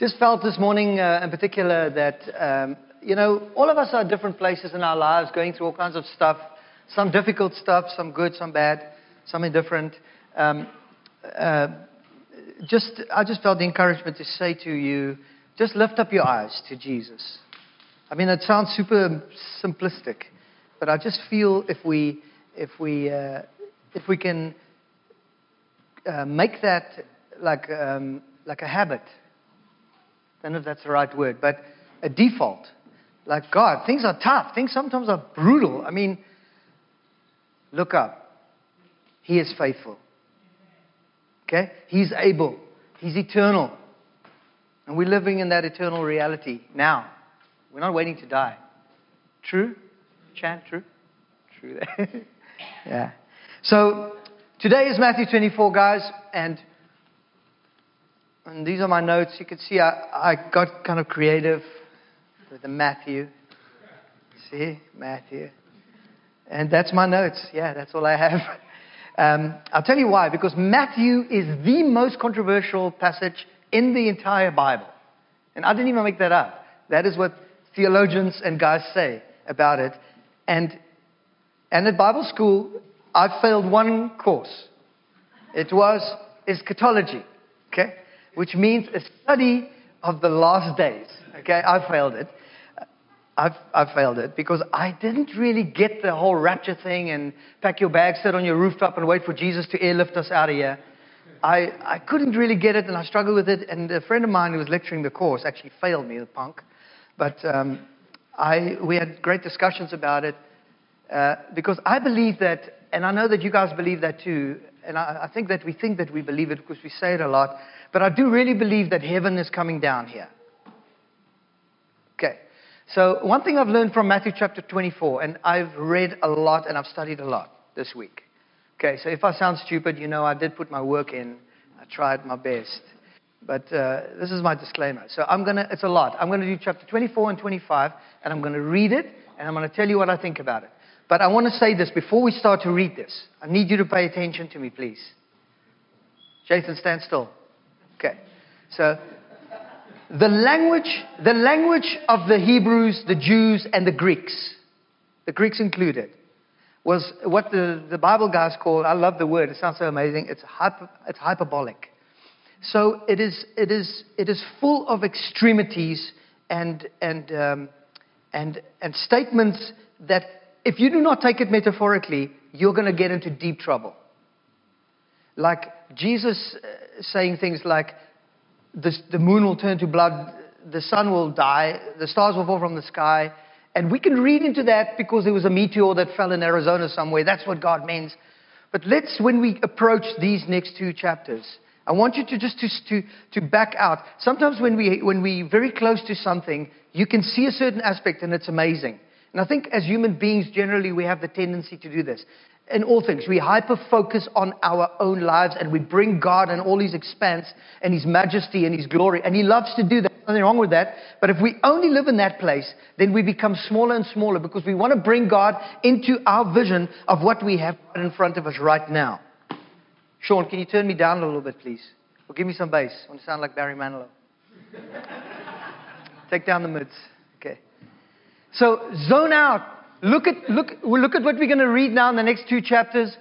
just felt this morning uh, in particular that, um, you know, all of us are different places in our lives, going through all kinds of stuff. Some difficult stuff, some good, some bad, some indifferent. Um, uh, just, I just felt the encouragement to say to you, just lift up your eyes to Jesus. I mean, it sounds super simplistic, but I just feel if we, if we, uh, if we can uh, make that like, um, like a habit, don't know if that's the right word, but a default. Like, God, things are tough. Things sometimes are brutal. I mean, look up. He is faithful. Okay? He's able. He's eternal. And we're living in that eternal reality now. We're not waiting to die. True? Chan, true? True. yeah. So, today is Matthew 24, guys, and and these are my notes. You can see I, I got kind of creative with the Matthew. See, Matthew. And that's my notes. Yeah, that's all I have. Um, I'll tell you why. Because Matthew is the most controversial passage in the entire Bible. And I didn't even make that up. That is what theologians and guys say about it. And, and at Bible school, I failed one course. It was eschatology. Okay? Which means a study of the last days. Okay, I failed it. I've, I failed it because I didn't really get the whole rapture thing and pack your bags, sit on your rooftop, and wait for Jesus to airlift us out of here. I, I couldn't really get it and I struggled with it. And a friend of mine who was lecturing the course actually failed me, the punk. But um, I, we had great discussions about it uh, because I believe that, and I know that you guys believe that too, and I, I think that we think that we believe it because we say it a lot. But I do really believe that heaven is coming down here. Okay. So, one thing I've learned from Matthew chapter 24, and I've read a lot and I've studied a lot this week. Okay, so if I sound stupid, you know I did put my work in. I tried my best. But uh, this is my disclaimer. So I'm going to, it's a lot. I'm going to do chapter 24 and 25, and I'm going to read it, and I'm going to tell you what I think about it. But I want to say this before we start to read this. I need you to pay attention to me, please. Jason, stand still. Okay. So the language, the language of the Hebrews, the Jews, and the Greeks, the Greeks included, was what the, the Bible guys call, I love the word, it sounds so amazing, it's, hyper, it's hyperbolic. So it is, it, is, it is full of extremities and, and, um, and, and statements that, if you do not take it metaphorically, you're going to get into deep trouble. Like Jesus saying things like, the, the moon will turn to blood, the sun will die, the stars will fall from the sky. And we can read into that because there was a meteor that fell in Arizona somewhere. That's what God means. But let's, when we approach these next two chapters, I want you to just to, to, to back out. Sometimes when, we, when we're very close to something, you can see a certain aspect and it's amazing. And I think as human beings, generally, we have the tendency to do this in all things. We hyper focus on our own lives and we bring God and all His expanse and His majesty and His glory. And He loves to do that. Nothing wrong with that. But if we only live in that place, then we become smaller and smaller because we want to bring God into our vision of what we have in front of us right now. Sean, can you turn me down a little bit, please? Or give me some bass. I want to sound like Barry Manilow. Take down the mids. Okay. So zone out Look at, look, look at what we're going to read now in the next two chapters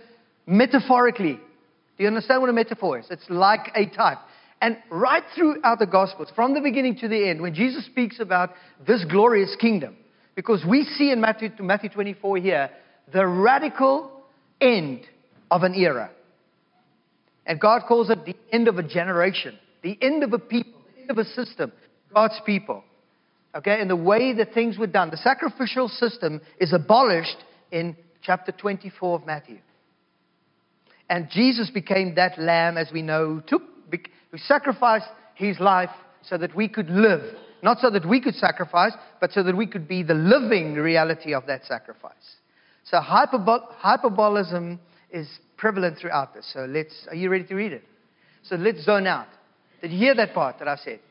metaphorically. Do you understand what a metaphor is? It's like a type. And right throughout the Gospels, from the beginning to the end, when Jesus speaks about this glorious kingdom, because we see in Matthew, Matthew 24 here the radical end of an era. And God calls it the end of a generation, the end of a people, the end of a system, God's people. Okay, and the way that things were done. The sacrificial system is abolished in chapter 24 of Matthew. And Jesus became that lamb, as we know, took, who sacrificed his life so that we could live. Not so that we could sacrifice, but so that we could be the living reality of that sacrifice. So hyperbol- hyperbolism is prevalent throughout this. So let's, are you ready to read it? So let's zone out. Did you hear that part that I said?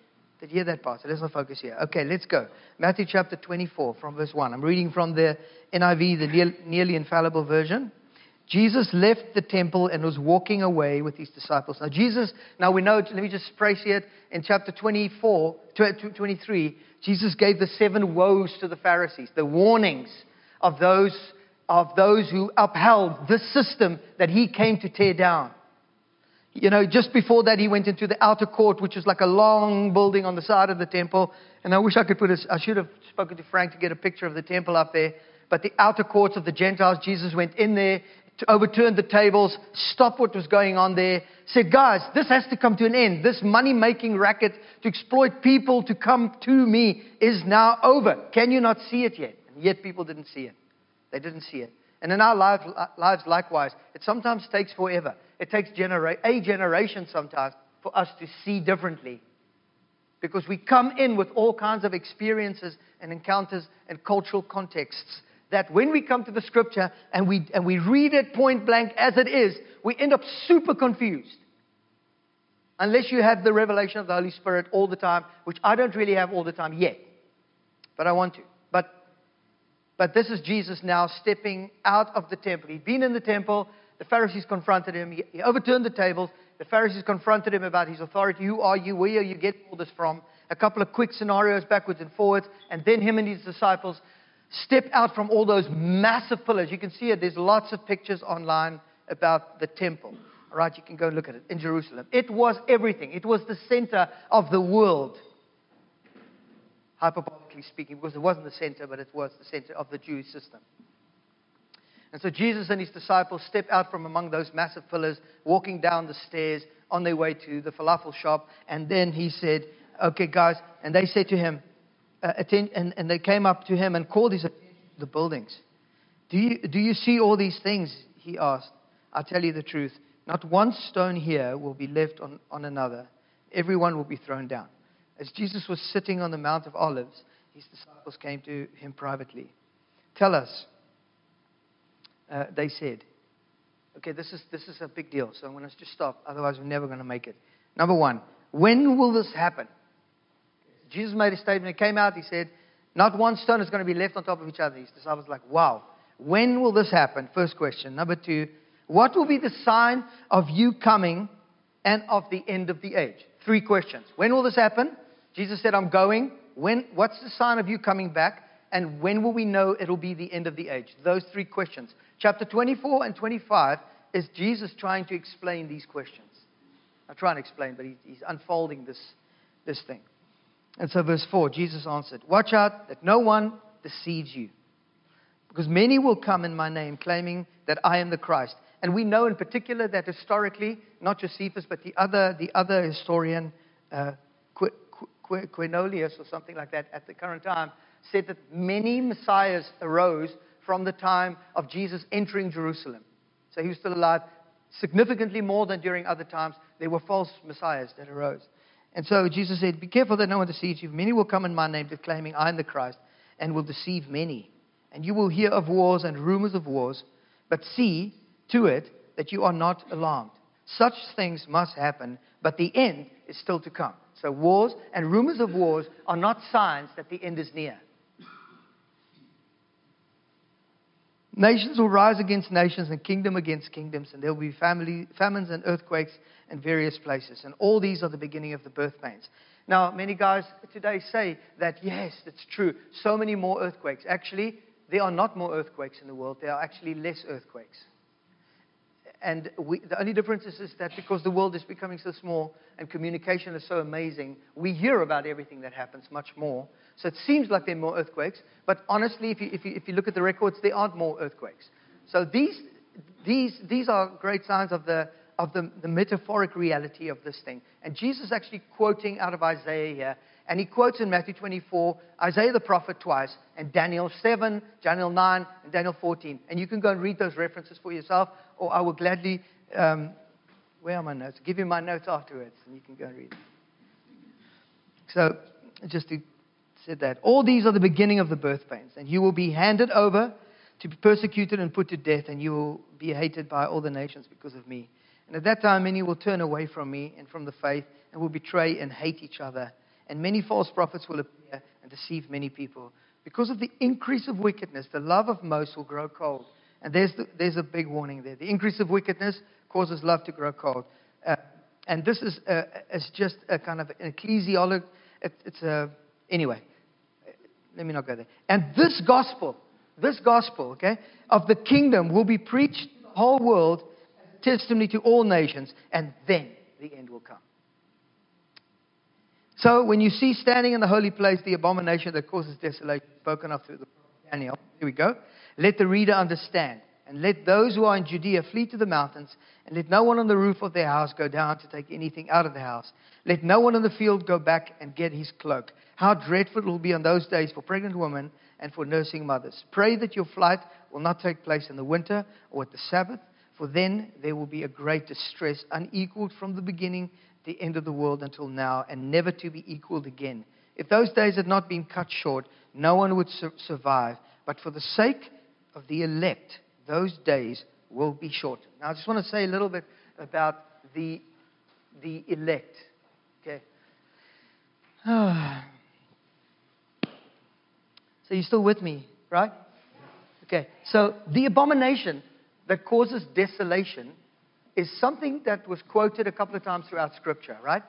Did you hear that part? So let's not focus here. Okay, let's go. Matthew chapter 24 from verse 1. I'm reading from the NIV, the nearly infallible version. Jesus left the temple and was walking away with his disciples. Now, Jesus, now we know, let me just praise it in chapter 24, 23, Jesus gave the seven woes to the Pharisees, the warnings of those, of those who upheld this system that he came to tear down. You know, just before that, he went into the outer court, which is like a long building on the side of the temple. And I wish I could put a, I should have spoken to Frank to get a picture of the temple up there. But the outer courts of the Gentiles, Jesus went in there, overturned the tables, stopped what was going on there, said, Guys, this has to come to an end. This money making racket to exploit people to come to me is now over. Can you not see it yet? And yet people didn't see it. They didn't see it. And in our lives, lives likewise, it sometimes takes forever. It takes genera- a generation sometimes for us to see differently. Because we come in with all kinds of experiences and encounters and cultural contexts that when we come to the scripture and we, and we read it point blank as it is, we end up super confused. Unless you have the revelation of the Holy Spirit all the time, which I don't really have all the time yet. But I want to. But, but this is Jesus now stepping out of the temple. He'd been in the temple. The Pharisees confronted him. He, overturned the tables. The Pharisees confronted him about his authority. Who are you? Where are you getting all this from? A couple of quick scenarios backwards and forwards. And then him and his disciples step out from all those massive pillars. You can see it. There's lots of pictures online about the temple. All right, you can go and look at it in Jerusalem. It was everything. It was the center of the world. Hyperbolically speaking, because it wasn't the center, but it was the center of the Jewish system. And so Jesus and his disciples step out from among those massive pillars, walking down the stairs on their way to the falafel shop. And then he said, Okay, guys. And they said to him, uh, atten- and, and they came up to him and called his attention to the buildings. Do you, do you see all these things? He asked. I'll tell you the truth. Not one stone here will be left on, on another. Everyone will be thrown down. As Jesus was sitting on the Mount of Olives, his disciples came to him privately. Tell us, uh, they said. Okay, this is, this is a big deal, so I'm going to just stop. Otherwise, we're never going to make it. Number one, when will this happen? Jesus made a statement. He came out. He said, Not one stone is going to be left on top of each other. His disciples were like, Wow. When will this happen? First question. Number two, what will be the sign of you coming and of the end of the age? Three questions. When will this happen? Jesus said, I'm going. When, what's the sign of you coming back? And when will we know it'll be the end of the age? Those three questions. Chapter 24 and 25 is Jesus trying to explain these questions. I try and explain, but he's unfolding this, this thing. And so, verse 4, Jesus answered, Watch out that no one deceives you. Because many will come in my name, claiming that I am the Christ. And we know in particular that historically, not Josephus, but the other, the other historian, uh, Quinolius or something like that at the current time, said that many messiahs arose from the time of Jesus entering Jerusalem. So he was still alive. Significantly more than during other times, there were false messiahs that arose. And so Jesus said, Be careful that no one deceives you. Many will come in my name declaiming, I am the Christ, and will deceive many. And you will hear of wars and rumors of wars, but see to it that you are not alarmed. Such things must happen, but the end is still to come. So, wars and rumors of wars are not signs that the end is near. Nations will rise against nations and kingdom against kingdoms, and there will be family, famines and earthquakes in various places. And all these are the beginning of the birth pains. Now, many guys today say that, yes, it's true. So many more earthquakes. Actually, there are not more earthquakes in the world, there are actually less earthquakes. And we, the only difference is, is, that because the world is becoming so small and communication is so amazing, we hear about everything that happens much more. So it seems like there are more earthquakes, but honestly, if you, if you, if you look at the records, there aren't more earthquakes. So these, these, these are great signs of, the, of the, the metaphoric reality of this thing. And Jesus is actually quoting out of Isaiah here. And he quotes in Matthew 24, Isaiah the prophet twice, and Daniel 7, Daniel 9, and Daniel 14. And you can go and read those references for yourself, or I will gladly, um, where are my notes? Give you my notes afterwards, and you can go and read. So, just to say that, all these are the beginning of the birth pains, and you will be handed over to be persecuted and put to death, and you will be hated by all the nations because of me. And at that time, many will turn away from me and from the faith, and will betray and hate each other and many false prophets will appear and deceive many people. Because of the increase of wickedness, the love of most will grow cold, And there's, the, there's a big warning there. The increase of wickedness causes love to grow cold. Uh, and this is uh, it's just a kind of an ecclesiology. It, it's a, anyway, let me not go there. And this gospel, this gospel, okay, of the kingdom will be preached the whole world, testimony to all nations, and then the end will come. So when you see standing in the holy place the abomination that causes desolation, spoken of through the prophet Daniel, here we go. Let the reader understand. And let those who are in Judea flee to the mountains, and let no one on the roof of their house go down to take anything out of the house. Let no one in the field go back and get his cloak. How dreadful it will be on those days for pregnant women and for nursing mothers. Pray that your flight will not take place in the winter or at the Sabbath, for then there will be a great distress, unequaled from the beginning the end of the world until now, and never to be equaled again. If those days had not been cut short, no one would su- survive. But for the sake of the elect, those days will be short. Now, I just want to say a little bit about the, the elect. Okay. so, you're still with me, right? Okay. So, the abomination that causes desolation is something that was quoted a couple of times throughout Scripture, right?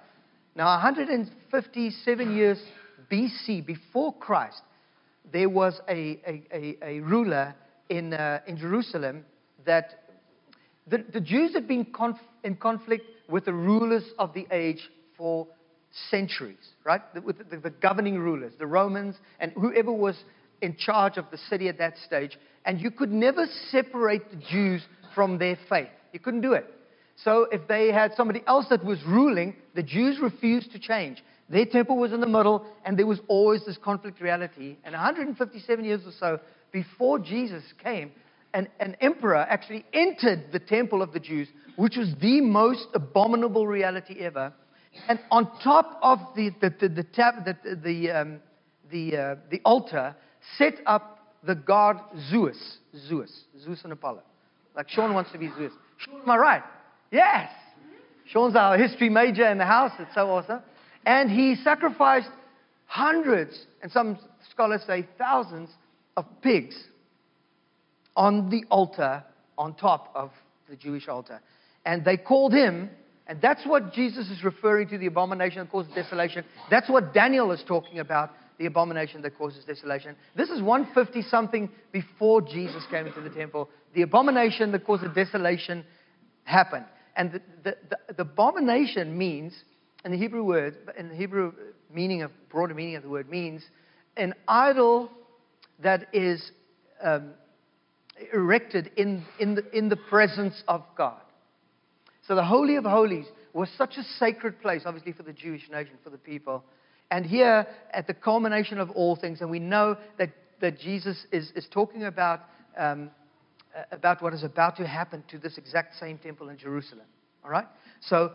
Now, 157 years BC, before Christ, there was a, a, a, a ruler in, uh, in Jerusalem that the, the Jews had been conf- in conflict with the rulers of the age for centuries, right? The, with the, the governing rulers, the Romans, and whoever was in charge of the city at that stage. And you could never separate the Jews from their faith. You couldn't do it. So if they had somebody else that was ruling, the Jews refused to change. Their temple was in the middle, and there was always this conflict reality. And 157 years or so before Jesus came, an, an emperor actually entered the temple of the Jews, which was the most abominable reality ever. And on top of the, the, the, the, tab, the, the, um, the, uh, the altar, set up the god Zeus. Zeus. Zeus and Apollo. Like Sean wants to be Zeus. Sean, am I right? Yes. Sean's our history major in the house. It's so awesome. And he sacrificed hundreds, and some scholars say thousands, of pigs on the altar on top of the Jewish altar. And they called him, and that's what Jesus is referring to the abomination that causes desolation. That's what Daniel is talking about, the abomination that causes desolation. This is 150 something before Jesus came into the temple. The abomination that causes desolation happened. And the, the, the, the abomination means, in the Hebrew word, in the Hebrew meaning of, broader meaning of the word, means an idol that is um, erected in, in, the, in the presence of God. So the Holy of Holies was such a sacred place, obviously, for the Jewish nation, for the people. And here, at the culmination of all things, and we know that, that Jesus is, is talking about um, about what is about to happen to this exact same temple in Jerusalem. All right? So,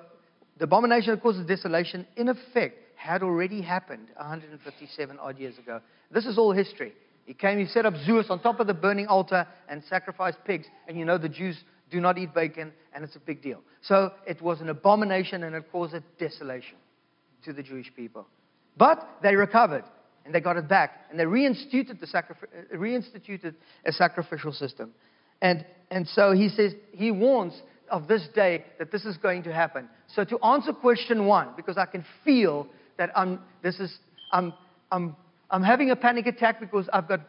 the abomination that causes desolation, in effect, had already happened 157 odd years ago. This is all history. He came, he set up Zeus on top of the burning altar and sacrificed pigs. And you know the Jews do not eat bacon, and it's a big deal. So it was an abomination and it caused a desolation to the Jewish people. But they recovered and they got it back and they reinstituted, the uh, reinstituted a sacrificial system. And, and so he says, he warns of this day that this is going to happen. So to answer question one, because I can feel that I'm, this is, I'm, I'm, I'm having a panic attack because I've got,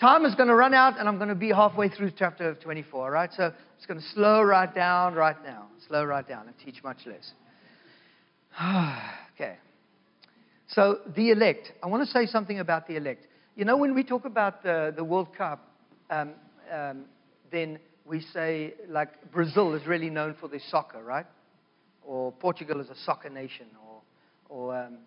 time is going to run out and I'm going to be halfway through chapter 24, right? So it's going to slow right down right now. Slow right down and teach much less. okay. So the elect. I want to say something about the elect. You know, when we talk about the, the World Cup, um, um, then we say, like, Brazil is really known for their soccer, right? Or Portugal is a soccer nation. Or, or, um,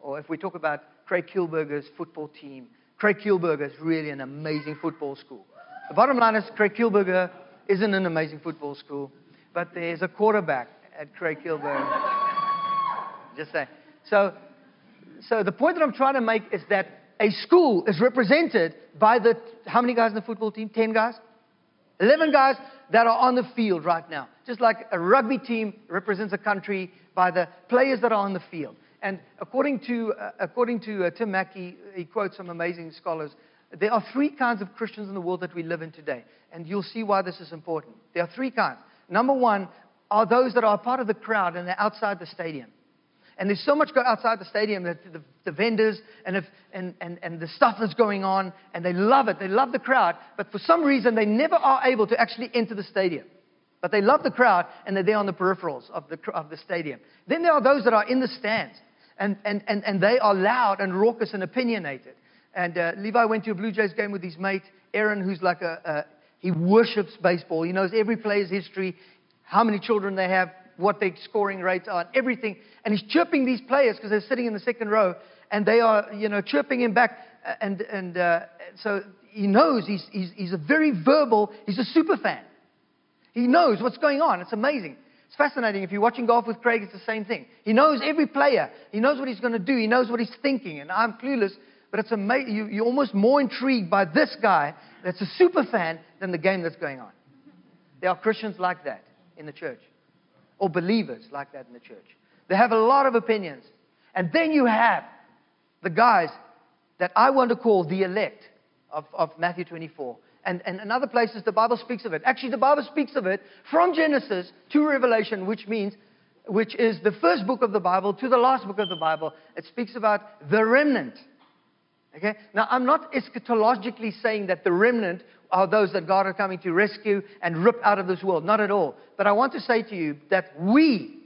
or if we talk about Craig Kielburger's football team, Craig Kielburger is really an amazing football school. The bottom line is, Craig Kielburger isn't an amazing football school, but there's a quarterback at Craig Kielburger. Just saying. So, so the point that I'm trying to make is that a school is represented by the, how many guys in the football team? 10 guys? 11 guys that are on the field right now. Just like a rugby team represents a country by the players that are on the field. And according to, uh, according to uh, Tim Mackie, he quotes some amazing scholars. There are three kinds of Christians in the world that we live in today, and you'll see why this is important. There are three kinds. Number one are those that are part of the crowd and they're outside the stadium. And there's so much outside the stadium that the, the vendors and, if, and, and, and the stuff that's going on, and they love it. They love the crowd, but for some reason, they never are able to actually enter the stadium. But they love the crowd, and they're there on the peripherals of the, of the stadium. Then there are those that are in the stands, and, and, and, and they are loud and raucous and opinionated. And uh, Levi went to a Blue Jays game with his mate, Aaron, who's like a, a he worships baseball. He knows every player's history, how many children they have, what their scoring rates are, and everything. And he's chirping these players because they're sitting in the second row, and they are, you know, chirping him back. And, and uh, so he knows he's, he's, he's a very verbal, he's a super fan. He knows what's going on. It's amazing. It's fascinating. If you're watching golf with Craig, it's the same thing. He knows every player. He knows what he's going to do. He knows what he's thinking. And I'm clueless, but it's amazing. You, you're almost more intrigued by this guy that's a super fan than the game that's going on. There are Christians like that in the church or believers like that in the church. They have a lot of opinions. And then you have the guys that I want to call the elect of, of Matthew 24. And, and in other places, the Bible speaks of it. Actually, the Bible speaks of it from Genesis to Revelation, which means, which is the first book of the Bible to the last book of the Bible. It speaks about the remnant. Okay? Now, I'm not eschatologically saying that the remnant are those that God are coming to rescue and rip out of this world. Not at all. But I want to say to you that we,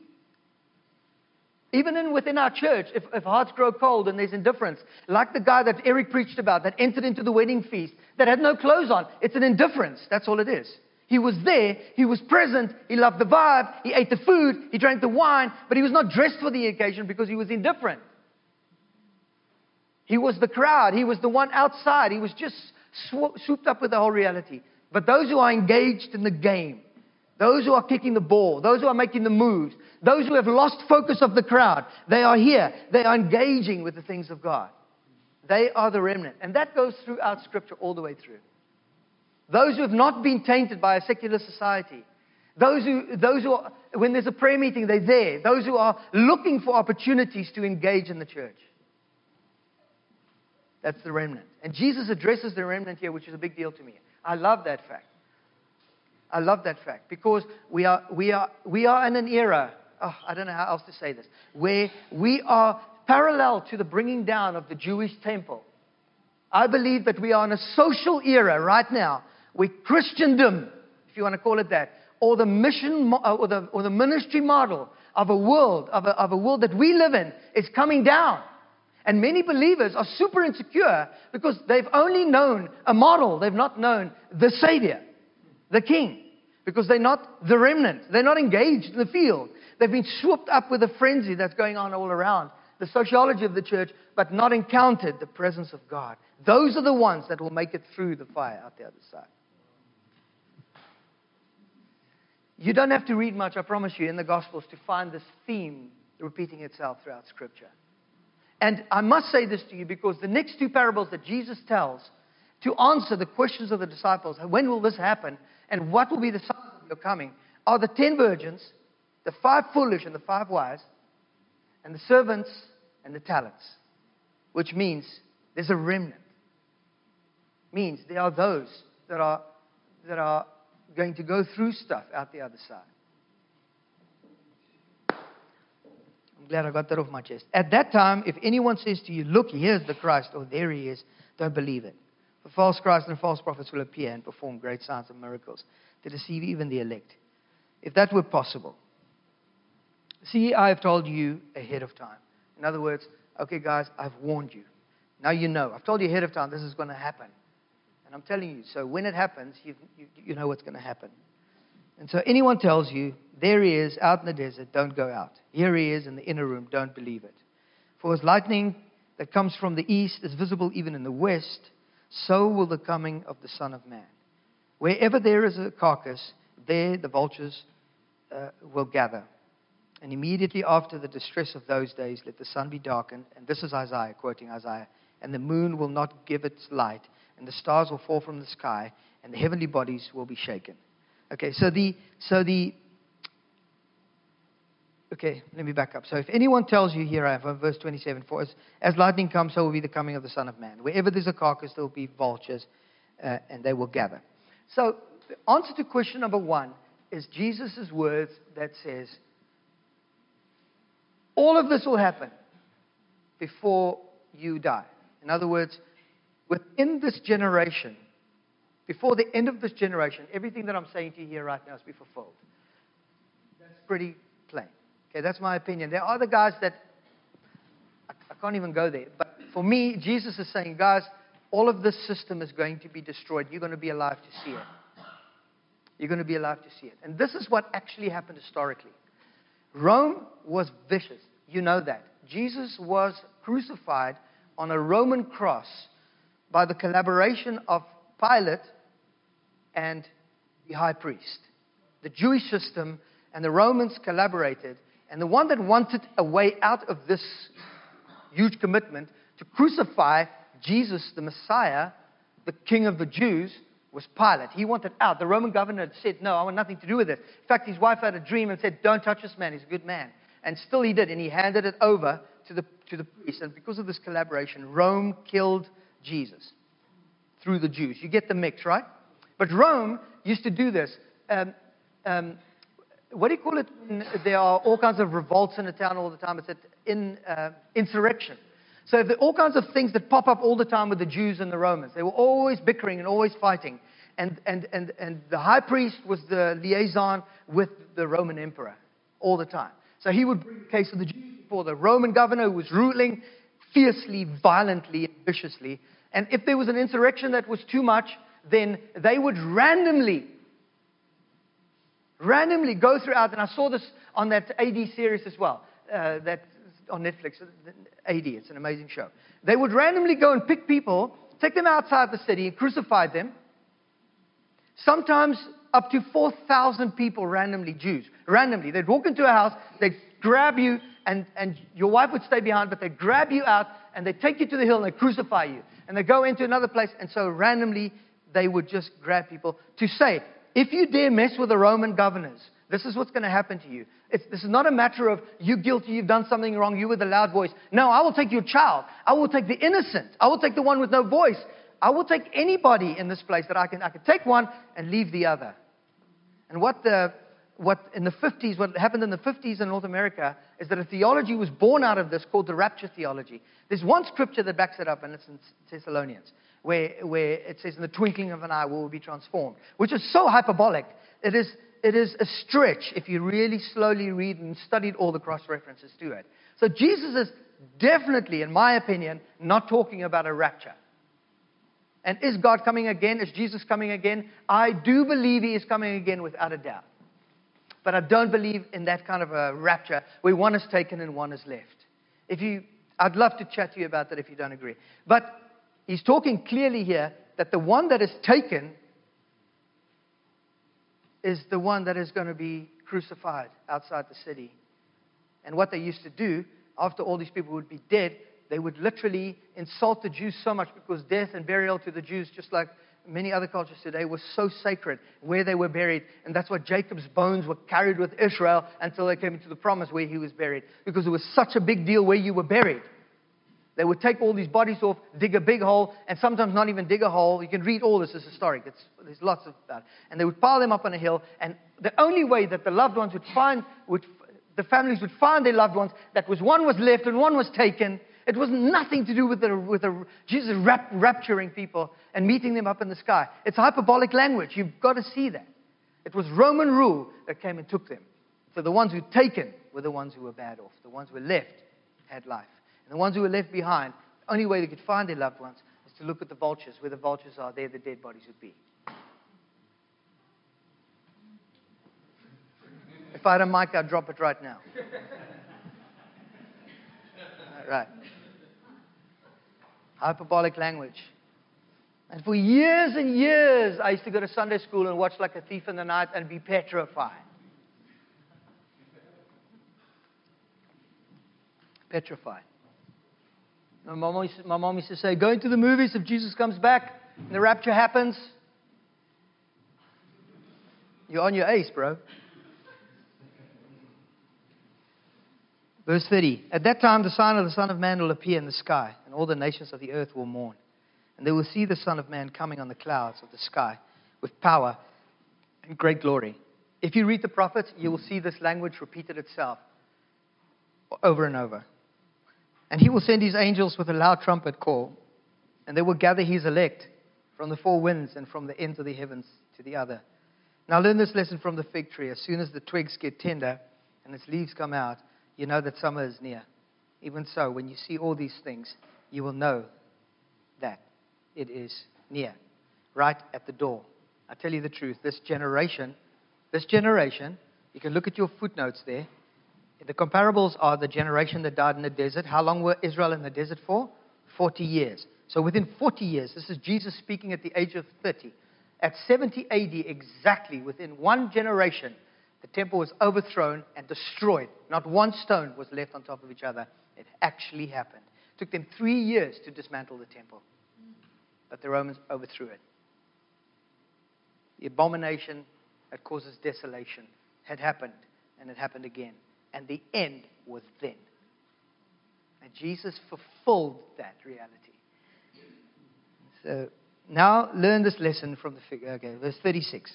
even in, within our church, if, if hearts grow cold and there's indifference, like the guy that Eric preached about that entered into the wedding feast that had no clothes on, it's an indifference. That's all it is. He was there, he was present, he loved the vibe, he ate the food, he drank the wine, but he was not dressed for the occasion because he was indifferent. He was the crowd. He was the one outside. He was just swooped up with the whole reality. But those who are engaged in the game, those who are kicking the ball, those who are making the moves, those who have lost focus of the crowd, they are here. They are engaging with the things of God. They are the remnant. And that goes throughout Scripture all the way through. Those who have not been tainted by a secular society, those who, those who are, when there's a prayer meeting, they're there. Those who are looking for opportunities to engage in the church. That's the remnant. And Jesus addresses the remnant here, which is a big deal to me. I love that fact. I love that fact because we are, we are, we are in an era, oh, I don't know how else to say this, where we are parallel to the bringing down of the Jewish temple. I believe that we are in a social era right now where Christendom, if you want to call it that, or the mission uh, or the, or the ministry model of a world, of a, of a world that we live in, is coming down. And many believers are super insecure because they've only known a model, they've not known the Savior, the King, because they're not the remnant. They're not engaged in the field. They've been swooped up with the frenzy that's going on all around, the sociology of the church, but not encountered the presence of God. Those are the ones that will make it through the fire out the other side. You don't have to read much, I promise you, in the Gospels to find this theme repeating itself throughout Scripture. And I must say this to you because the next two parables that Jesus tells to answer the questions of the disciples when will this happen and what will be the sign of your coming are the ten virgins, the five foolish and the five wise, and the servants and the talents, which means there's a remnant. Means there are those that are, that are going to go through stuff out the other side. Glad I got that off my chest. At that time, if anyone says to you, Look, here's the Christ, or there he is, don't believe it. For false Christs and false prophets will appear and perform great signs and miracles to deceive even the elect. If that were possible. See, I have told you ahead of time. In other words, okay, guys, I've warned you. Now you know. I've told you ahead of time this is going to happen. And I'm telling you, so when it happens, you, you, you know what's going to happen. And so anyone tells you, there he is out in the desert, don't go out. Here he is in the inner room, don't believe it. For as lightning that comes from the east is visible even in the west, so will the coming of the Son of Man. Wherever there is a carcass, there the vultures uh, will gather. And immediately after the distress of those days, let the sun be darkened. And this is Isaiah, quoting Isaiah. And the moon will not give its light, and the stars will fall from the sky, and the heavenly bodies will be shaken. Okay, so the, so the, Okay, let me back up. So if anyone tells you, here I have verse 27, for as, as lightning comes, so will be the coming of the Son of Man. Wherever there's a carcass, there will be vultures, uh, and they will gather. So the answer to question number one is Jesus' words that says, all of this will happen before you die. In other words, within this generation, before the end of this generation, everything that I'm saying to you here right now is be fulfilled. That's pretty plain. Okay, that's my opinion. There are other guys that I, I can't even go there. But for me, Jesus is saying, guys, all of this system is going to be destroyed. You're going to be alive to see it. You're going to be alive to see it. And this is what actually happened historically. Rome was vicious. You know that. Jesus was crucified on a Roman cross by the collaboration of Pilate and the high priest. The Jewish system and the Romans collaborated and the one that wanted a way out of this huge commitment to crucify Jesus, the Messiah, the King of the Jews, was Pilate. He wanted out. The Roman governor said, No, I want nothing to do with this. In fact, his wife had a dream and said, Don't touch this man. He's a good man. And still he did. And he handed it over to the, to the priest. And because of this collaboration, Rome killed Jesus through the Jews. You get the mix, right? But Rome used to do this. Um, um, what do you call it? There are all kinds of revolts in a town all the time. It's an in, uh, insurrection. So there are all kinds of things that pop up all the time with the Jews and the Romans. They were always bickering and always fighting. And, and, and, and the high priest was the liaison with the Roman emperor all the time. So he would bring the case of the Jews before the Roman governor who was ruling fiercely, violently, and viciously. And if there was an insurrection that was too much, then they would randomly randomly go throughout, and I saw this on that AD series as well, uh, that on Netflix, AD. It's an amazing show. They would randomly go and pick people, take them outside the city, and crucify them. Sometimes up to 4,000 people randomly, Jews, randomly. They'd walk into a house, they'd grab you, and, and your wife would stay behind, but they'd grab you out, and they'd take you to the hill, and they'd crucify you. And they'd go into another place, and so randomly they would just grab people to say, if you dare mess with the Roman governors, this is what's going to happen to you. It's, this is not a matter of you guilty, you've done something wrong, you were the loud voice. No, I will take your child. I will take the innocent. I will take the one with no voice. I will take anybody in this place that I can. I can take one and leave the other. And what the what in the 50s, what happened in the 50s in North America is that a theology was born out of this called the rapture theology. There's one scripture that backs it up, and it's in Thessalonians where, where it says, In the twinkling of an eye, we will be transformed, which is so hyperbolic. It is, it is a stretch if you really slowly read and studied all the cross references to it. So Jesus is definitely, in my opinion, not talking about a rapture. And is God coming again? Is Jesus coming again? I do believe he is coming again without a doubt. But I don't believe in that kind of a rapture where one is taken and one is left. If you, I'd love to chat to you about that if you don't agree. But he's talking clearly here that the one that is taken is the one that is going to be crucified outside the city. And what they used to do, after all these people would be dead, they would literally insult the Jews so much because death and burial to the Jews, just like many other cultures today, was so sacred where they were buried. And that's why Jacob's bones were carried with Israel until they came into the promise where he was buried. Because it was such a big deal where you were buried. They would take all these bodies off, dig a big hole, and sometimes not even dig a hole. You can read all this, it's historic. It's, there's lots of that. And they would pile them up on a hill, and the only way that the loved ones would find, would, the families would find their loved ones, that was one was left and one was taken. It was nothing to do with, the, with the, Jesus rap, rapturing people and meeting them up in the sky. It's hyperbolic language. You've got to see that. It was Roman rule that came and took them. So the ones who'd taken were the ones who were bad off. The ones who were left had life. And the ones who were left behind, the only way they could find their loved ones is to look at the vultures. Where the vultures are, there the dead bodies would be. If I had a mic, I'd drop it right now. right. Hyperbolic language. And for years and years, I used to go to Sunday school and watch like a thief in the night and be petrified. Petrified. My mom, used, my mom used to say, going to the movies if Jesus comes back and the rapture happens. You're on your ace, bro. Verse 30 At that time, the sign of the Son of Man will appear in the sky, and all the nations of the earth will mourn. And they will see the Son of Man coming on the clouds of the sky with power and great glory. If you read the prophets, you will see this language repeated itself over and over. And he will send his angels with a loud trumpet call, and they will gather his elect from the four winds and from the ends of the heavens to the other. Now, learn this lesson from the fig tree. As soon as the twigs get tender and its leaves come out, you know that summer is near. Even so, when you see all these things, you will know that it is near, right at the door. I tell you the truth, this generation, this generation, you can look at your footnotes there. The comparables are the generation that died in the desert. How long were Israel in the desert for? 40 years. So within 40 years, this is Jesus speaking at the age of 30. At 70 AD, exactly within one generation, the temple was overthrown and destroyed. Not one stone was left on top of each other. It actually happened. It took them three years to dismantle the temple, but the Romans overthrew it. The abomination that causes desolation had happened, and it happened again. And the end was then. And Jesus fulfilled that reality. So now learn this lesson from the figure. Okay, verse 36.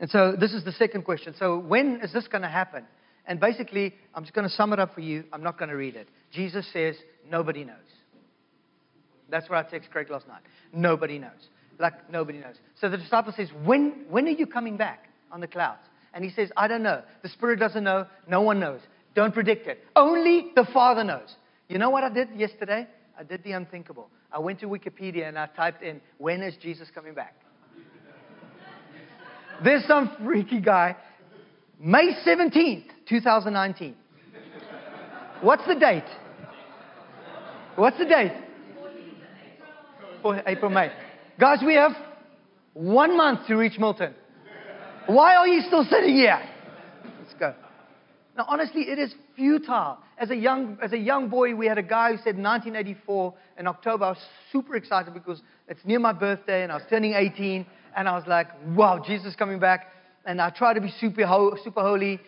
And so this is the second question. So when is this going to happen? And basically, I'm just going to sum it up for you. I'm not going to read it. Jesus says, nobody knows. That's what I text Craig last night. Nobody knows. Like, nobody knows. So the disciple says, when, when are you coming back on the clouds? And he says, I don't know. The Spirit doesn't know. No one knows. Don't predict it. Only the Father knows. You know what I did yesterday? I did the unthinkable. I went to Wikipedia and I typed in, when is Jesus coming back? There's some freaky guy. May 17th, 2019. What's the date? What's the date? April, May. Guys, we have one month to reach Milton. Why are you still sitting here? Let's go. Now, honestly, it is futile. As a young, as a young boy, we had a guy who said 1984 in October. I was super excited because it's near my birthday and I was turning 18. And I was like, wow, Jesus coming back. And I tried to be super, ho- super holy.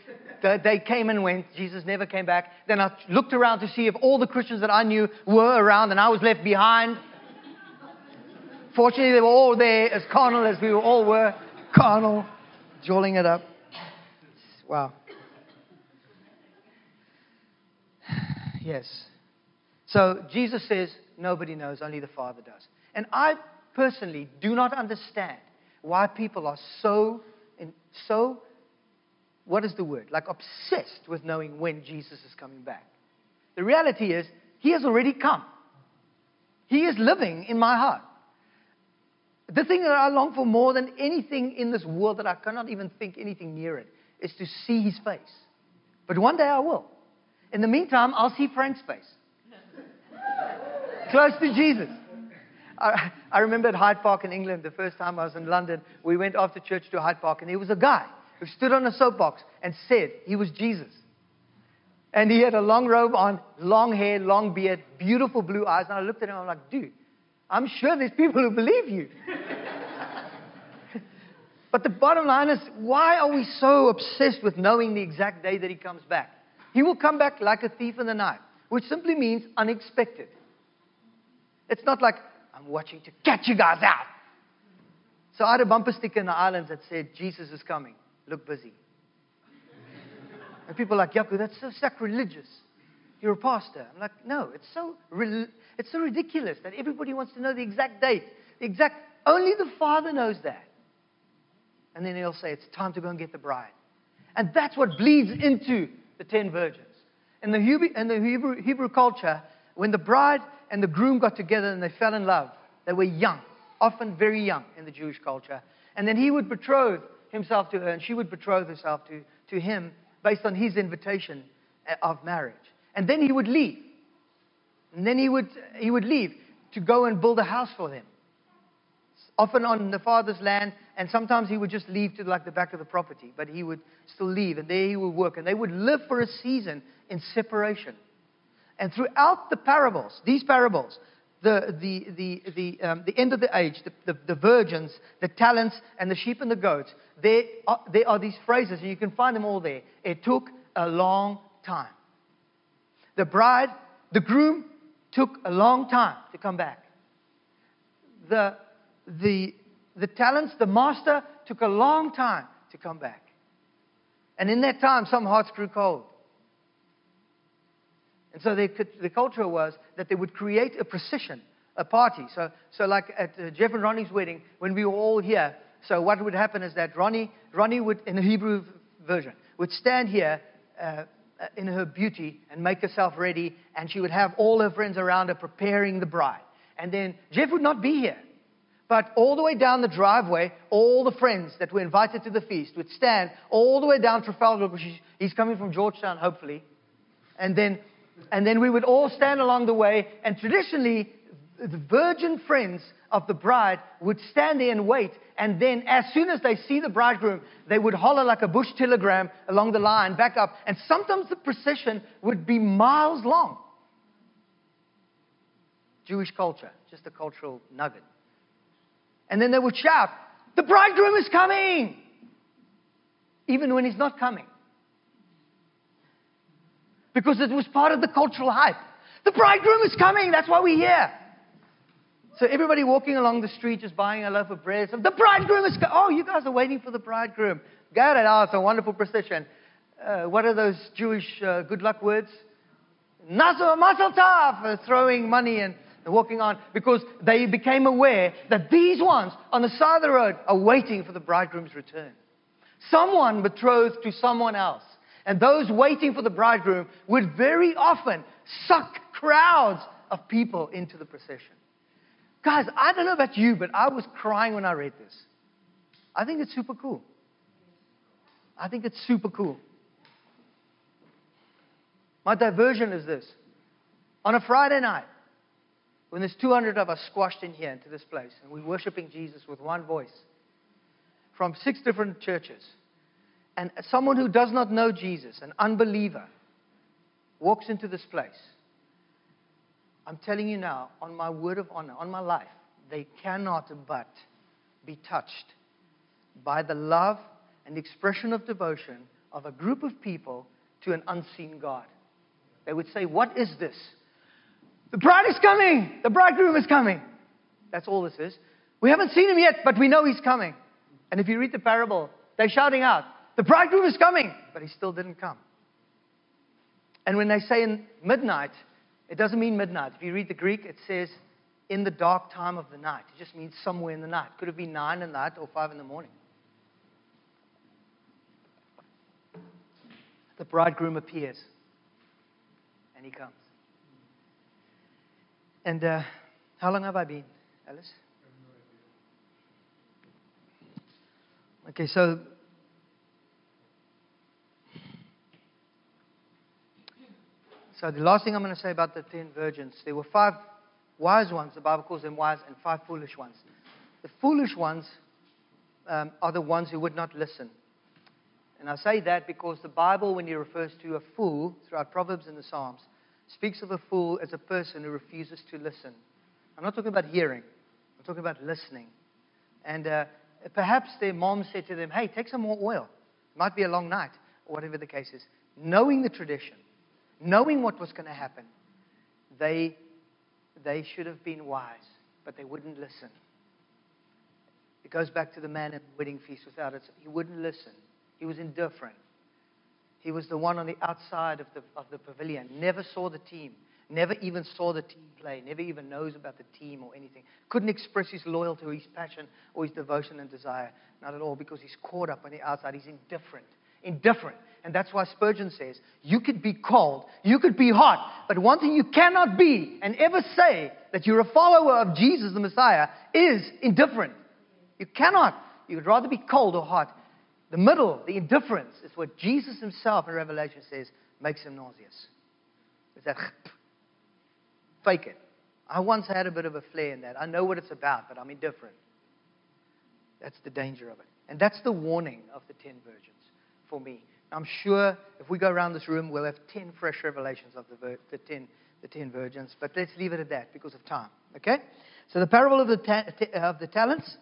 The, they came and went. Jesus never came back. Then I looked around to see if all the Christians that I knew were around and I was left behind. Fortunately, they were all there, as carnal as we all were. Carnal, jolling it up. Wow. Yes. So Jesus says, nobody knows, only the Father does. And I personally do not understand why people are so, so, what is the word? Like obsessed with knowing when Jesus is coming back. The reality is, he has already come. He is living in my heart. The thing that I long for more than anything in this world that I cannot even think anything near it is to see his face. But one day I will. In the meantime, I'll see Frank's face. Close to Jesus. I, I remember at Hyde Park in England, the first time I was in London, we went after church to Hyde Park, and there was a guy who stood on a soapbox and said he was Jesus. And he had a long robe on, long hair, long beard, beautiful blue eyes. And I looked at him, I'm like, dude, I'm sure there's people who believe you. But the bottom line is, why are we so obsessed with knowing the exact day that he comes back? He will come back like a thief in the night, which simply means unexpected. It's not like, I'm watching to catch you guys out. So I had a bumper sticker in the islands that said, Jesus is coming. Look busy. and people are like, Jaco, that's so sacrilegious. You're a pastor. I'm like, no, it's so, it's so ridiculous that everybody wants to know the exact date. The exact, only the Father knows that. And then he'll say, it's time to go and get the bride. And that's what bleeds into the ten virgins. In the Hebrew, in the Hebrew, Hebrew culture, when the bride and the groom got together and they fell in love. They were young, often very young in the Jewish culture. And then he would betroth himself to her, and she would betroth herself to, to him based on his invitation uh, of marriage. And then he would leave. And then he would, he would leave to go and build a house for them. Often on the father's land, and sometimes he would just leave to like the back of the property, but he would still leave, and there he would work. And they would live for a season in separation. And throughout the parables, these parables, the, the, the, the, um, the end of the age, the, the, the, virgins, the talents, and the sheep and the goats, there are, there are these phrases, and you can find them all there. It took a long time. The bride, the groom took a long time to come back. The, the, the talents, the master took a long time to come back. And in that time, some hearts grew cold. And so the, the culture was that they would create a procession, a party. So, so like at uh, Jeff and Ronnie's wedding, when we were all here, so what would happen is that Ronnie, Ronnie would, in the Hebrew version, would stand here uh, in her beauty and make herself ready, and she would have all her friends around her preparing the bride. And then Jeff would not be here. But all the way down the driveway, all the friends that were invited to the feast would stand all the way down Trafalgar, because he's coming from Georgetown, hopefully. And then, and then we would all stand along the way, and traditionally, the virgin friends of the bride would stand there and wait. And then, as soon as they see the bridegroom, they would holler like a bush telegram along the line, back up. And sometimes the procession would be miles long. Jewish culture, just a cultural nugget. And then they would shout, The bridegroom is coming! Even when he's not coming. Because it was part of the cultural hype. The bridegroom is coming, that's why we're here. So everybody walking along the street just buying a loaf of bread. So the bridegroom is, coming! oh, you guys are waiting for the bridegroom. Got it. Oh, it's a wonderful procession. Uh, what are those Jewish uh, good luck words? Mazel Tov, uh, throwing money and, and walking on because they became aware that these ones on the side of the road are waiting for the bridegroom's return. Someone betrothed to someone else. And those waiting for the bridegroom would very often suck crowds of people into the procession. Guys, I don't know about you, but I was crying when I read this. I think it's super cool. I think it's super cool. My diversion is this. On a Friday night, when there's 200 of us squashed in here into this place, and we're worshiping Jesus with one voice from six different churches, and someone who does not know Jesus, an unbeliever, walks into this place I'm telling you now, on my word of honor, on my life, they cannot but be touched by the love and expression of devotion of a group of people to an unseen God. They would say, What is this? The bride is coming! The bridegroom is coming! That's all this is. We haven't seen him yet, but we know he's coming. And if you read the parable, they're shouting out, The bridegroom is coming! But he still didn't come. And when they say in midnight, it doesn't mean midnight. If you read the Greek, it says in the dark time of the night. It just means somewhere in the night. Could have been nine in the night or five in the morning. The bridegroom appears and he comes. And uh, how long have I been, Alice? Okay, so So the last thing I'm going to say about the ten virgins, there were five wise ones. The Bible calls them wise, and five foolish ones. The foolish ones um, are the ones who would not listen. And I say that because the Bible, when it refers to a fool throughout Proverbs and the Psalms, speaks of a fool as a person who refuses to listen. I'm not talking about hearing, I'm talking about listening. And uh, perhaps their mom said to them, Hey, take some more oil. It might be a long night, or whatever the case is. Knowing the tradition, knowing what was going to happen, they, they should have been wise, but they wouldn't listen. It goes back to the man at the wedding feast without it. He wouldn't listen. He was indifferent. He was the one on the outside of the, of the pavilion, never saw the team, never even saw the team play, never even knows about the team or anything. Couldn't express his loyalty or his passion or his devotion and desire. Not at all, because he's caught up on the outside. He's indifferent. Indifferent. And that's why Spurgeon says, you could be cold, you could be hot, but one thing you cannot be and ever say that you're a follower of Jesus the Messiah is indifferent. You cannot. You would rather be cold or hot. The middle, the indifference, is what Jesus himself in Revelation says makes him nauseous. Is that fake it? I once had a bit of a flare in that. I know what it's about, but I'm indifferent. That's the danger of it. And that's the warning of the ten virgins for me. I'm sure if we go around this room, we'll have 10 fresh revelations of the, the, 10, the 10 virgins. But let's leave it at that because of time. Okay? So the parable of the, ta- of the talents,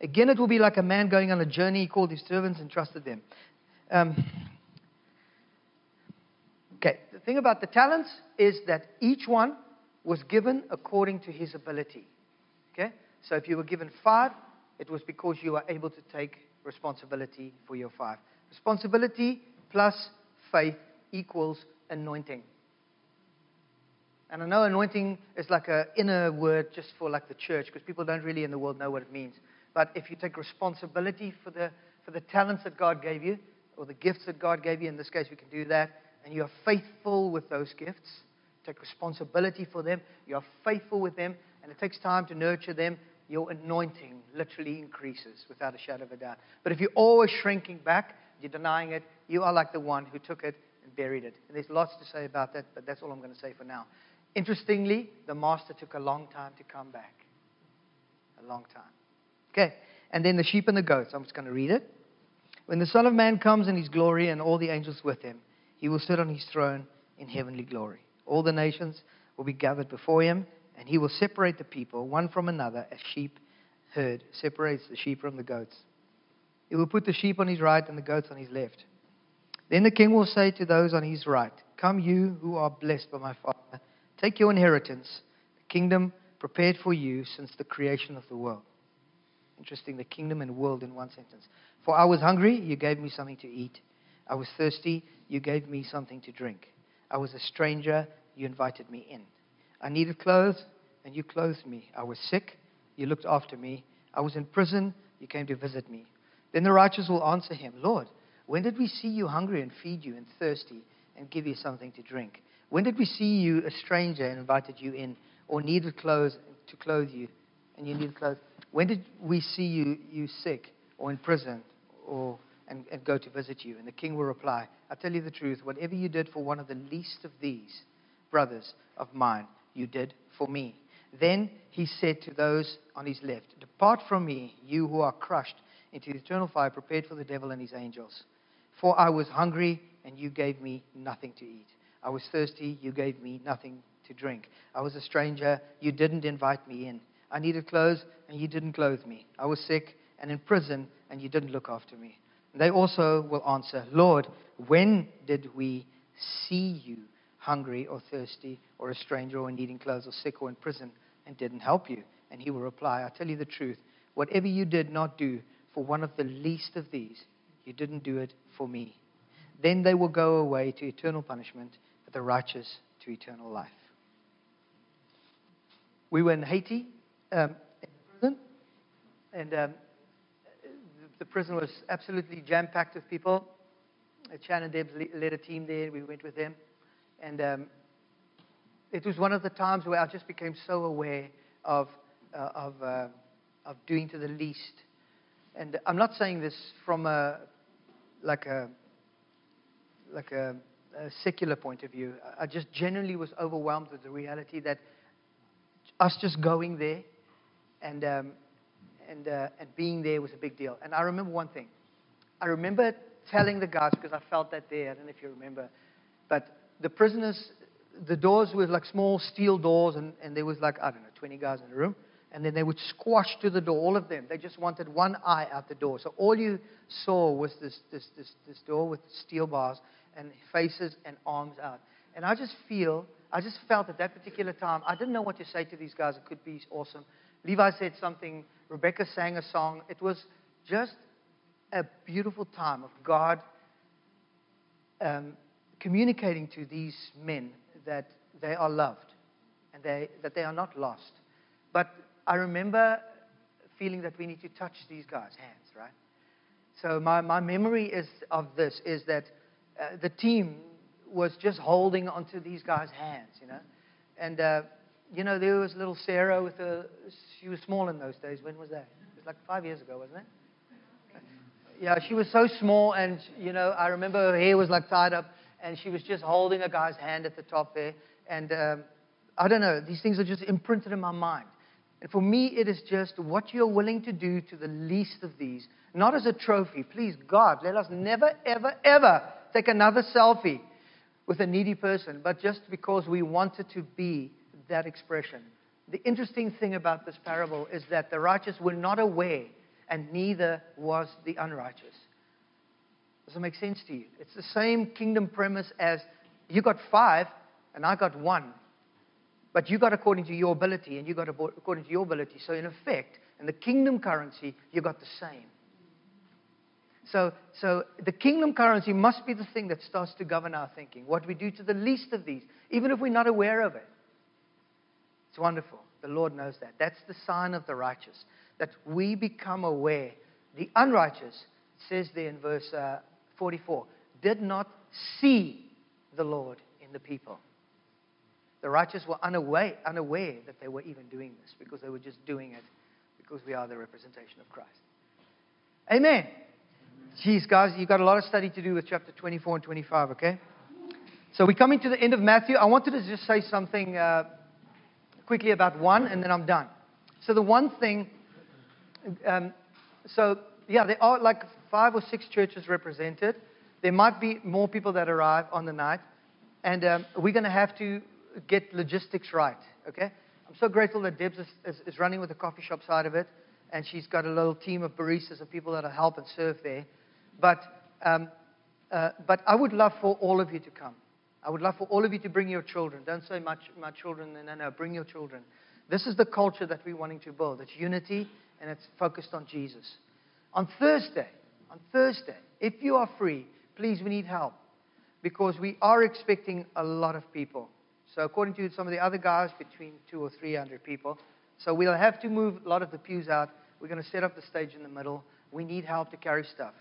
again, it will be like a man going on a journey. He called his servants and trusted them. Um, Okay, the thing about the talents is that each one was given according to his ability. Okay? So if you were given five, it was because you were able to take responsibility for your five. Responsibility plus faith equals anointing. And I know anointing is like an inner word just for like the church because people don't really in the world know what it means. But if you take responsibility for the, for the talents that God gave you, or the gifts that God gave you, in this case we can do that, and you are faithful with those gifts, take responsibility for them, you are faithful with them, and it takes time to nurture them, your anointing literally increases without a shadow of a doubt. But if you're always shrinking back, you're denying it, you are like the one who took it and buried it. And there's lots to say about that, but that's all I'm going to say for now. Interestingly, the master took a long time to come back. A long time. Okay, and then the sheep and the goats. I'm just going to read it. When the Son of Man comes in his glory and all the angels with him, he will sit on his throne in heavenly glory. All the nations will be gathered before him and he will separate the people one from another as sheep herd separates the sheep from the goats. He will put the sheep on his right and the goats on his left. Then the king will say to those on his right, Come, you who are blessed by my Father, take your inheritance, the kingdom prepared for you since the creation of the world. Interesting, the kingdom and world in one sentence. For I was hungry, you gave me something to eat. I was thirsty, you gave me something to drink. I was a stranger, you invited me in. I needed clothes, and you clothed me. I was sick, you looked after me. I was in prison, you came to visit me. Then the righteous will answer him, Lord, when did we see you hungry and feed you, and thirsty and give you something to drink? When did we see you a stranger and invited you in, or needed clothes to clothe you, and you needed clothes? When did we see you, you sick, or in prison, or and, and go to visit you? And the king will reply, I tell you the truth, whatever you did for one of the least of these brothers of mine, you did for me. Then he said to those on his left, Depart from me, you who are crushed into the eternal fire prepared for the devil and his angels. For I was hungry, and you gave me nothing to eat. I was thirsty, you gave me nothing to drink. I was a stranger, you didn't invite me in. I needed clothes, and you didn't clothe me. I was sick and in prison, and you didn't look after me. They also will answer, Lord, when did we see you hungry or thirsty or a stranger or needing clothes or sick or in prison and didn't help you? And he will reply, I tell you the truth. Whatever you did not do for one of the least of these, you didn't do it for me. Then they will go away to eternal punishment, but the righteous to eternal life. We were in Haiti, um, in prison, and um, the prison was absolutely jam packed with people. Chan and Debs led a team there. We went with them. And um, it was one of the times where I just became so aware of, uh, of, uh, of doing to the least. And I'm not saying this from a, like a, like a, a secular point of view. I just genuinely was overwhelmed with the reality that us just going there and, um, and, uh, and being there was a big deal. And I remember one thing. I remember telling the guys, because I felt that there, I don't know if you remember, but the prisoners, the doors were like small steel doors, and, and there was like, I don't know, 20 guys in the room. And then they would squash to the door, all of them. They just wanted one eye out the door. So all you saw was this, this, this, this door with steel bars and faces and arms out. And I just feel, I just felt at that particular time, I didn't know what to say to these guys. It could be awesome. Levi said something. Rebecca sang a song. It was just a beautiful time of God um, communicating to these men that they are loved and they, that they are not lost. But I remember feeling that we need to touch these guys' hands, right? So my, my memory is of this is that uh, the team was just holding onto these guys' hands, you know. And, uh, you know, there was little Sarah with a, she was small in those days. When was that? It was like five years ago, wasn't it? Yeah, she was so small, and, you know, I remember her hair was like tied up and she was just holding a guy's hand at the top there. And um, I don't know, these things are just imprinted in my mind. And for me, it is just what you're willing to do to the least of these, not as a trophy. Please, God, let us never, ever, ever take another selfie with a needy person, but just because we wanted to be that expression. The interesting thing about this parable is that the righteous were not aware, and neither was the unrighteous. Does it make sense to you? It's the same kingdom premise as You got five, and I got one. But you got according to your ability, and you got according to your ability. So, in effect, in the kingdom currency, you got the same. So, so the kingdom currency must be the thing that starts to govern our thinking. What we do to the least of these, even if we're not aware of it. It's wonderful. The Lord knows that. That's the sign of the righteous, that we become aware. The unrighteous, says there in verse uh, 44, did not see the Lord in the people. The righteous were unaware, unaware that they were even doing this because they were just doing it because we are the representation of Christ. Amen. Jeez, guys, you've got a lot of study to do with chapter 24 and 25, okay? So we're coming to the end of Matthew. I wanted to just say something uh, quickly about one, and then I'm done. So the one thing, um, so yeah, there are like five or six churches represented. There might be more people that arrive on the night, and um, we're going to have to get logistics right, okay? I'm so grateful that Debs is, is, is running with the coffee shop side of it, and she's got a little team of baristas and people that'll help and serve there. But, um, uh, but I would love for all of you to come. I would love for all of you to bring your children. Don't say my, my children, no, no, bring your children. This is the culture that we're wanting to build. It's unity and it's focused on Jesus. On Thursday, on Thursday, if you are free, please, we need help because we are expecting a lot of people. So, according to some of the other guys, between two or three hundred people. So, we'll have to move a lot of the pews out. We're going to set up the stage in the middle. We need help to carry stuff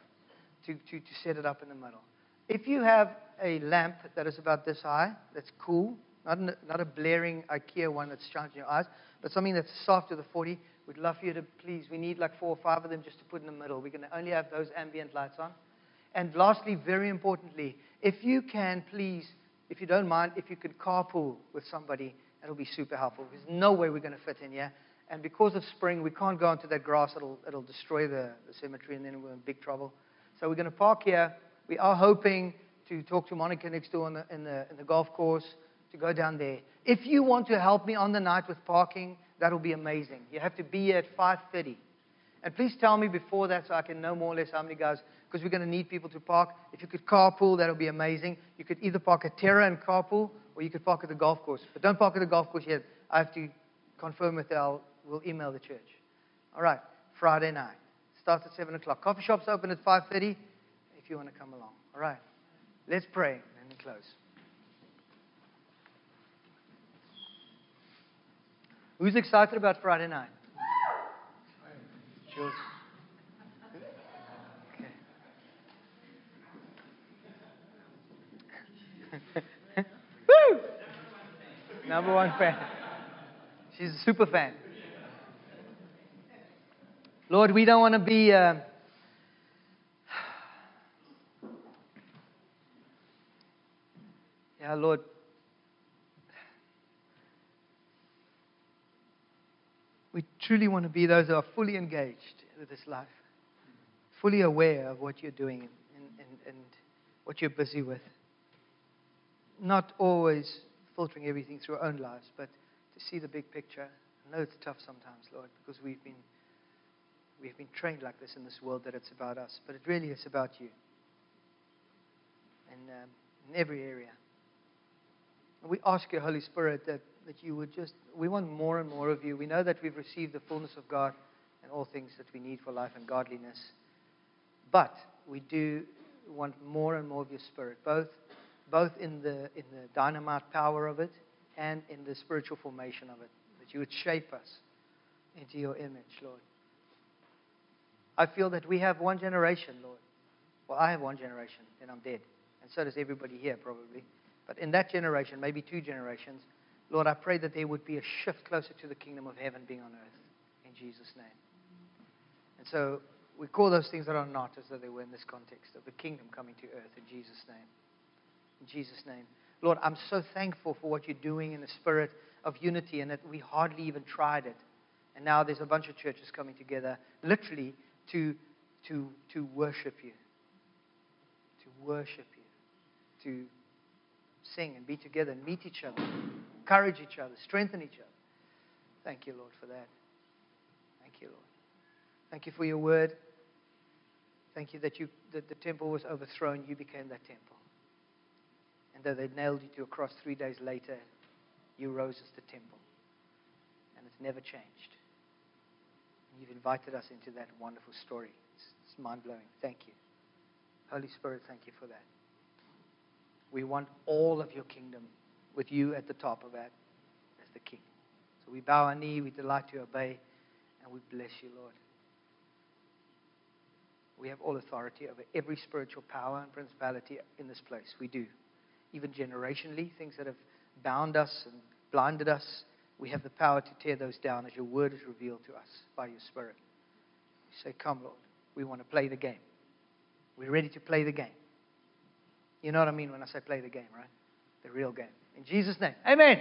to, to, to set it up in the middle. If you have a lamp that is about this high, that's cool, not, a, not a blaring IKEA one that's in your eyes, but something that's soft to the 40, we'd love for you to please. We need like four or five of them just to put in the middle. We're going to only have those ambient lights on. And lastly, very importantly, if you can please, if you don't mind, if you could carpool with somebody, that'll be super helpful. There's no way we're going to fit in here. And because of spring, we can't go onto that grass. It'll, it'll destroy the, the cemetery, and then we're in big trouble. So we're going to park here. We are hoping to talk to Monica next door in the, in the, in the golf course to go down there. If you want to help me on the night with parking, that'll be amazing. You have to be here at 5.30. And please tell me before that so I can know more or less how many guys, because we're going to need people to park. If you could carpool, that'll be amazing. You could either park at Terra and carpool, or you could park at the golf course. But don't park at the golf course yet. I have to confirm with Al. We'll email the church. All right, Friday night starts at 7 o'clock. Coffee shops open at 5.30 if you want to come along. All right. Let's pray and close. Who's excited about Friday night? Jules. Okay. Woo! Number one fan. She's a super fan. Lord, we don't want to be. Uh, yeah, Lord. We truly want to be those who are fully engaged with this life, fully aware of what you're doing and, and, and what you're busy with. Not always filtering everything through our own lives, but to see the big picture. I know it's tough sometimes, Lord, because we've been we've been trained like this in this world that it's about us, but it really is about you. And um, in every area. We ask you, Holy Spirit, that, that you would just, we want more and more of you. We know that we've received the fullness of God and all things that we need for life and godliness. But we do want more and more of your Spirit, both, both in, the, in the dynamite power of it and in the spiritual formation of it, that you would shape us into your image, Lord. I feel that we have one generation, Lord. Well, I have one generation, and I'm dead. And so does everybody here, probably. But in that generation, maybe two generations, Lord, I pray that there would be a shift closer to the kingdom of heaven being on earth. In Jesus' name. And so we call those things that are not as though they were in this context of the kingdom coming to earth in Jesus' name. In Jesus' name. Lord, I'm so thankful for what you're doing in the spirit of unity and that we hardly even tried it. And now there's a bunch of churches coming together, literally to, to, to worship you. To worship you. To sing and be together and meet each other, encourage each other, strengthen each other. Thank you, Lord, for that. Thank you, Lord. Thank you for your word. Thank you that, you, that the temple was overthrown. You became that temple. And though they nailed you to a cross three days later, you rose as the temple. And it's never changed. And you've invited us into that wonderful story. It's, it's mind blowing. Thank you. Holy Spirit, thank you for that. We want all of your kingdom with you at the top of that as the king. So we bow our knee, we delight to obey, and we bless you, Lord. We have all authority over every spiritual power and principality in this place. We do. Even generationally, things that have bound us and blinded us, we have the power to tear those down as your word is revealed to us by your Spirit. We say, Come, Lord. We want to play the game. We're ready to play the game. You know what I mean when I say play the game, right? The real game. In Jesus' name. Amen.